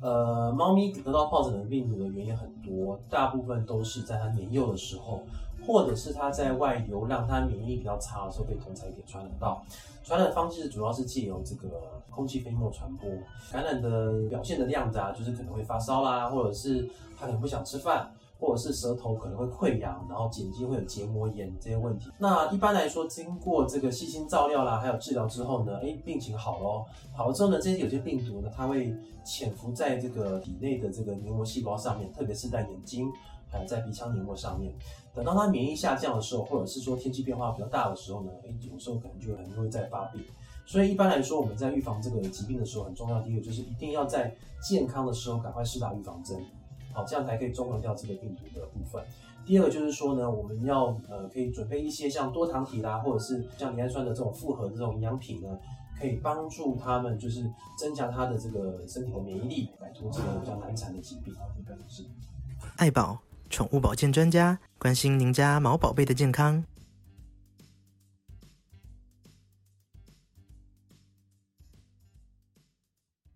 呃，猫咪得到疱疹的病毒的原因很多，大部分都是在它年幼的时候，或者是它在外流让它免疫力比较差的时候被同才给传染到。传染方式主要是借由这个空气飞沫传播。感染的表现的样子啊，就是可能会发烧啦，或者是它可能不想吃饭。或者是舌头可能会溃疡，然后眼睛会有结膜炎这些问题。那一般来说，经过这个细心照料啦，还有治疗之后呢，哎，病情好咯。好了之后呢，这些有些病毒呢，它会潜伏在这个体内的这个黏膜细胞上面，特别是在眼睛，还有在鼻腔黏膜上面。等到它免疫下降的时候，或者是说天气变化比较大的时候呢，哎，有时候可能就很容易再发病。所以一般来说，我们在预防这个疾病的时候，很重要的一个就是一定要在健康的时候赶快施打预防针。好，这样才可以中和掉这个病毒的部分。第二个就是说呢，我们要呃可以准备一些像多糖体啦，或者是像赖氨酸的这种复合的这种营养品呢，可以帮助他们就是增强他的这个身体的免疫力，摆脱这个比较难缠的疾病。应该是。爱宝宠物保健专家关心您家毛宝贝的健康。